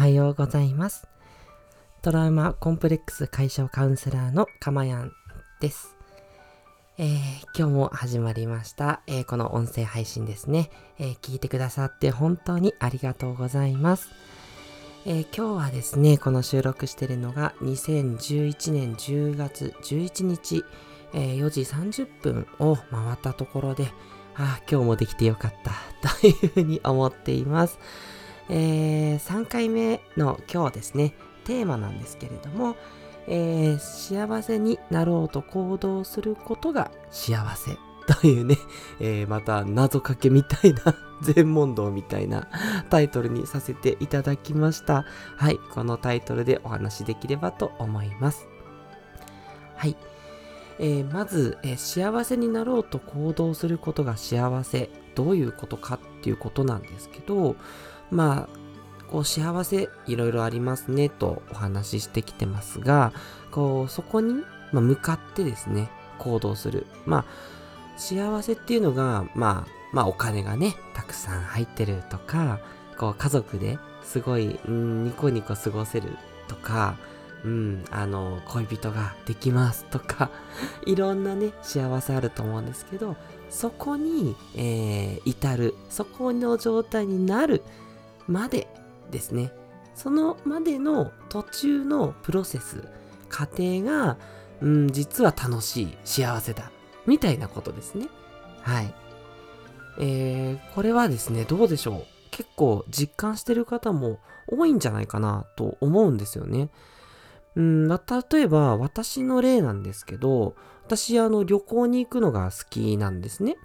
はようございます。トラウマコンプレックス解消カウンセラーのかまやんです。えー、今日も始まりました、えー、この音声配信ですね、えー、聞いてくださって本当にありがとうございます。え今日はですね、この収録してるのが2011年10月11日、え4時30分を回ったところで、ああ、今日もできてよかったというふうに思っています。えー、3回目の今日ですね、テーマなんですけれども、えー、幸せになろうと行動することが幸せというね、えー、また謎かけみたいな全問答みたいなタイトルにさせていただきました。はい、このタイトルでお話しできればと思います。はい。えー、まず、えー、幸せになろうと行動することが幸せ。どういうことかっていうことなんですけど、まあ、こう幸せいろいろありますねとお話ししてきてますが、こうそこに、ま向かってですね、行動する。まあ、幸せっていうのが、まあ、まあお金がね、たくさん入ってるとか、こう家族ですごい、うん、ニコニコ過ごせるとか、うん、あの、恋人ができますとか、いろんなね、幸せあると思うんですけど、そこに、えー、至る、そこの状態になるまでですね。そのまでの途中のプロセス、過程が、うん、実は楽しい、幸せだ、みたいなことですね。はい。えー、これはですね、どうでしょう。結構実感してる方も多いんじゃないかなと思うんですよね。うん、例えば私の例なんですけど、私あの旅行に行くのが好きなんですね。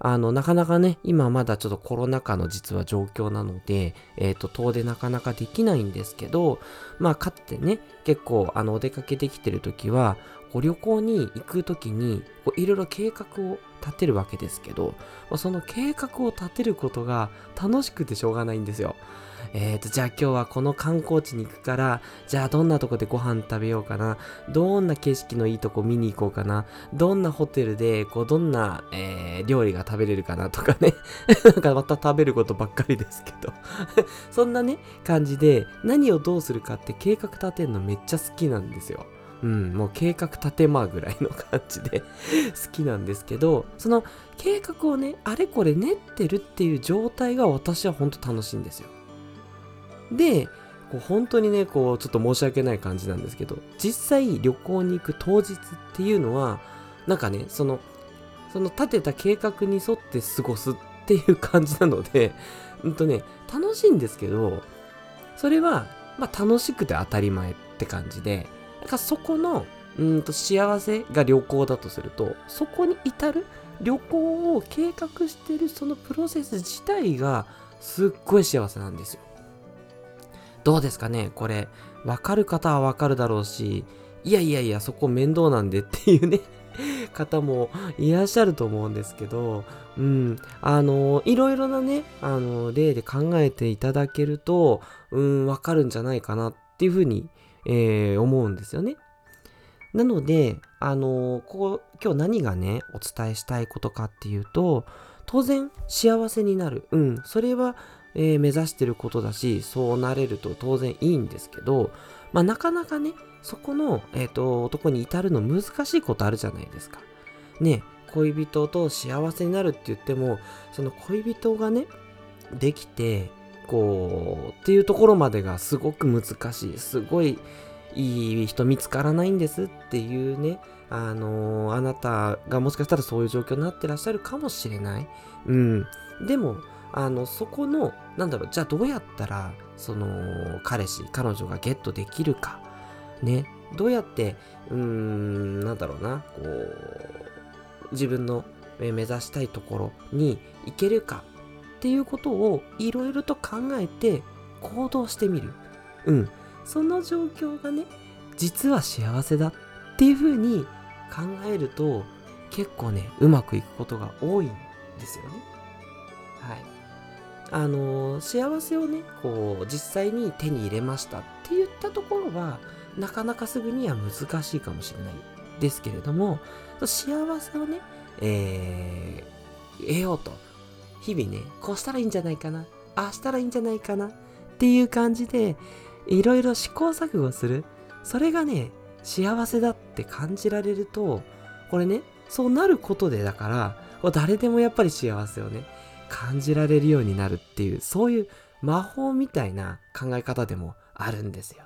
あの、なかなかね、今まだちょっとコロナ禍の実は状況なので、えっ、ー、と、遠出なかなかできないんですけど、まあ、かつてね、結構、あの、お出かけできてる時は、こう旅行に行く時に、こういろいろ計画を立てるわけですけど、その計画を立てることが楽しくてしょうがないんですよ。えっ、ー、と、じゃあ今日はこの観光地に行くから、じゃあどんなとこでご飯食べようかな。どんな景色のいいとこ見に行こうかな。どんなホテルで、こう、どんな、えー、料理が食べれるかなとかね。なんかまた食べることばっかりですけど そんなね、感じで、何をどうするかって計画立てるのめっちゃ好きなんですよ。うん、もう計画立てまぐらいの感じで 好きなんですけど、その計画をね、あれこれ練ってるっていう状態が私は本当楽しいんですよ。で、こう本当にね、こう、ちょっと申し訳ない感じなんですけど、実際旅行に行く当日っていうのは、なんかね、その、その立てた計画に沿って過ごすっていう感じなので、うんとね、楽しいんですけど、それは、まあ楽しくて当たり前って感じで、なんかそこの、うんと幸せが旅行だとすると、そこに至る旅行を計画してるそのプロセス自体がすっごい幸せなんですよ。どうですかね？これ、わかる方はわかるだろうし、いやいやいや、そこ面倒なんでっていうね 方もいらっしゃると思うんですけど、うん、あの、いろいろなね、あの、例で考えていただけると、うん、わかるんじゃないかなっていうふうに、えー、思うんですよね。なので、あの、ここ、今日何がね、お伝えしたいことかっていうと、当然幸せになる。うん、それはえー、目指してることだし、そうなれると当然いいんですけど、まあ、なかなかね、そこの、えっ、ー、と、男に至るの難しいことあるじゃないですか。ね、恋人と幸せになるって言っても、その恋人がね、できて、こう、っていうところまでがすごく難しい。すごいいい人見つからないんですっていうね、あのー、あなたがもしかしたらそういう状況になってらっしゃるかもしれない。うん。でも、あの、そこの、なんだろう、じゃあどうやったら、その、彼氏、彼女がゲットできるか。ね。どうやって、うーん、なんだろうな、こう、自分の目指したいところに行けるかっていうことをいろいろと考えて行動してみる。うん。その状況がね、実は幸せだっていうふうに考えると結構ね、うまくいくことが多いんですよね。はい。あの幸せをねこう実際に手に入れましたって言ったところはなかなかすぐには難しいかもしれないですけれども幸せをね、えー、得ようと日々ねこうしたらいいんじゃないかなああしたらいいんじゃないかなっていう感じで、いろいろ試行錯誤する。それがね、幸せだって感じられると、これね、そうなることでだから、誰でもやっぱり幸せをね、感じられるようになるっていう、そういう魔法みたいな考え方でもあるんですよ。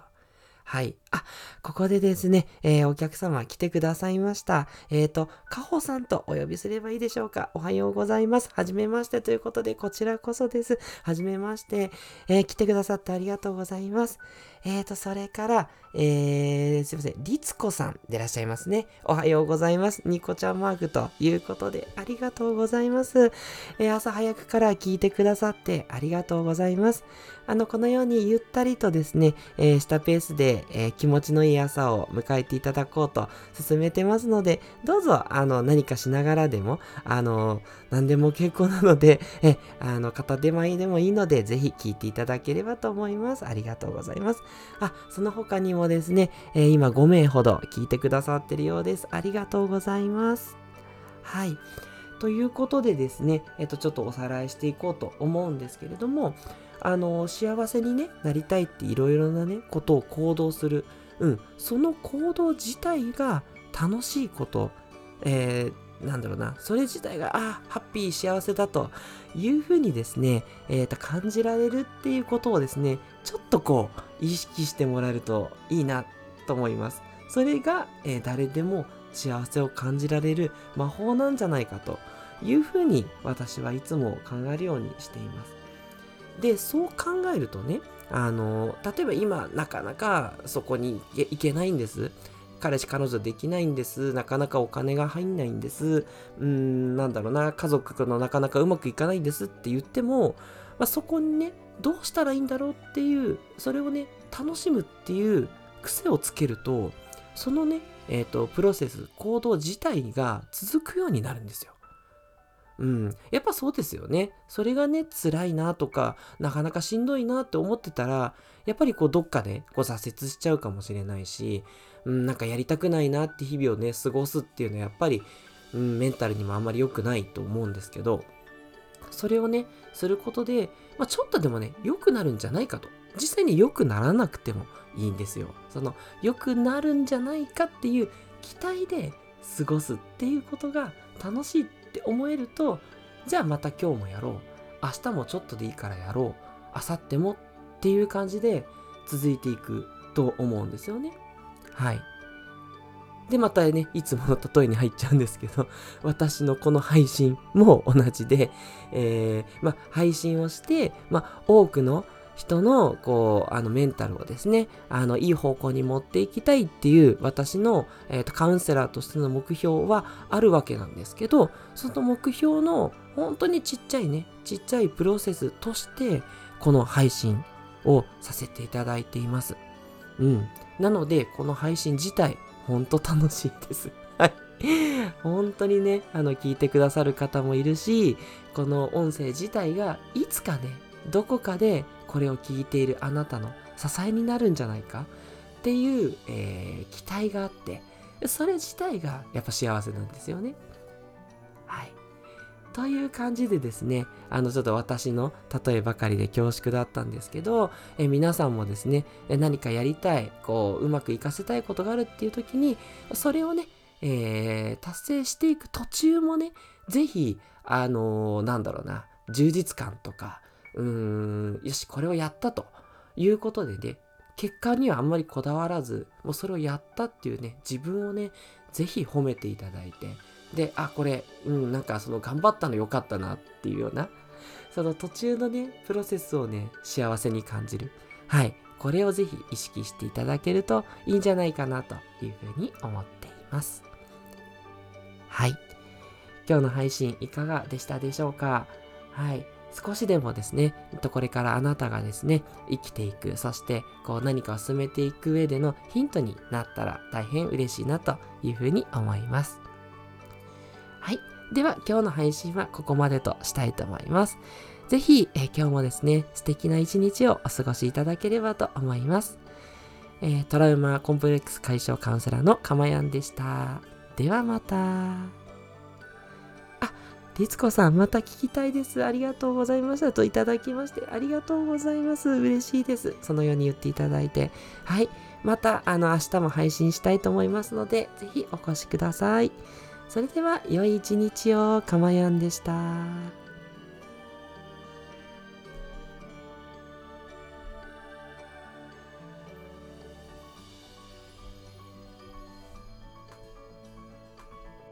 はい。あ、ここでですね、えー、お客様来てくださいました。えっ、ー、と、かほさんとお呼びすればいいでしょうか？おはようございます。はじめましてということで、こちらこそです。はじめまして。えー、来てくださってありがとうございます。えっ、と、それから、えー、すいません、りつこさんでいらっしゃいますね。おはようございます。ニコちゃんマークということで、ありがとうございます。え朝早くから聞いてくださってありがとうございます。あの、このようにゆったりとですね、えー、したペースで、えー、気持ちのいい朝を迎えていただこうと進めてますので、どうぞ、あの、何かしながらでも、あの、何でも結構なので、え、あの、片手前でもいいので、ぜひ聞いていただければと思います。ありがとうございます。あ、その他にもですね、えー、今5名ほど聞いてくださってるようです。ありがとうございます。はい。ということでですね、えっと、ちょっとおさらいしていこうと思うんですけれども、あの、幸せにね、なりたいっていろいろなね、ことを行動する。うん、その行動自体が楽しいこと、えー、なんだろうな、それ自体が、あ、ハッピー、幸せだというふうにですね、えー、と感じられるっていうことをですね、ちょっとこう、意識してもらえるといいなと思います。それが、えー、誰でも幸せを感じられる魔法なんじゃないかというふうに私はいつも考えるようにしています。で、そう考えるとね、あの、例えば今なかなかそこに行けないんです。彼氏彼女できないんです。なかなかお金が入んないんです。うーん、なんだろうな、家族のなかなかうまくいかないんですって言っても、まあ、そこにね、どうしたらいいんだろうっていう、それをね、楽しむっていう癖をつけると、そのね、えっ、ー、と、プロセス、行動自体が続くようになるんですよ。うん。やっぱそうですよね。それがね、辛いなとか、なかなかしんどいなって思ってたら、やっぱりこう、どっかでこう挫折しちゃうかもしれないし、うん、なんかやりたくないなって日々をね、過ごすっていうのはやっぱり、うん、メンタルにもあんまり良くないと思うんですけど、それをね、することで、まあ、ちょっとでもね、良くなるんじゃないかと。実際に良くならなくてもいいんですよ。その、良くなるんじゃないかっていう期待で過ごすっていうことが楽しいって思えると、じゃあまた今日もやろう。明日もちょっとでいいからやろう。明後日もっていう感じで続いていくと思うんですよね。はい。で、またね、いつもの例えに入っちゃうんですけど、私のこの配信も同じで、えー、ま、配信をして、ま、多くの人の、こう、あの、メンタルをですね、あの、いい方向に持っていきたいっていう私の、えっ、ー、と、カウンセラーとしての目標はあるわけなんですけど、その目標の本当にちっちゃいね、ちっちゃいプロセスとして、この配信をさせていただいています。うん。なので、この配信自体、ほんと楽しいです。はい。本当にね、あの、聞いてくださる方もいるし、この音声自体がいつかね、どこかでこれを聞いているあなたの支えになるんじゃないか？っていう、えー、期待があって、それ自体がやっぱ幸せなんですよね。はい。という感じでですね、あの、ちょっと私の例えばかりで恐縮だったんですけど、え皆さんもですね、何かやりたい、こう、うまくいかせたいことがあるっていう時に、それをね、えー、達成していく途中もね、ぜひ、あのー、なんだろうな、充実感とか、うーん、よし、これをやったということでね、結果にはあんまりこだわらず、もうそれをやったっていうね、自分をね、ぜひ褒めていただいて、で、あ、これ、うん、なんかその頑張ったの良かったなっていうような、その途中のね、プロセスをね、幸せに感じる。はい。これをぜひ意識していただけるといいんじゃないかなというふうに思っています。はい。今日の配信いかがでしたでしょうか？はい。少しでもですね、これからあなたがですね、生きていく、そしてこう何かを進めていく上でのヒントになったら大変嬉しいなというふうに思います。はい。では、今日の配信はここまでとしたいと思います。ぜひ、え今日もですね、素敵な一日をお過ごしいただければと思います。えトラウマコンプレックス解消カウンセラーのかまやんでした。ではまた。あ、律子さん、また聞きたいです。ありがとうございましたといただきまして、ありがとうございます。嬉しいです。そのように言っていただいて。はい。また、あの、明日も配信したいと思いますので、ぜひお越しください。それでは良い一日をかまやんでした。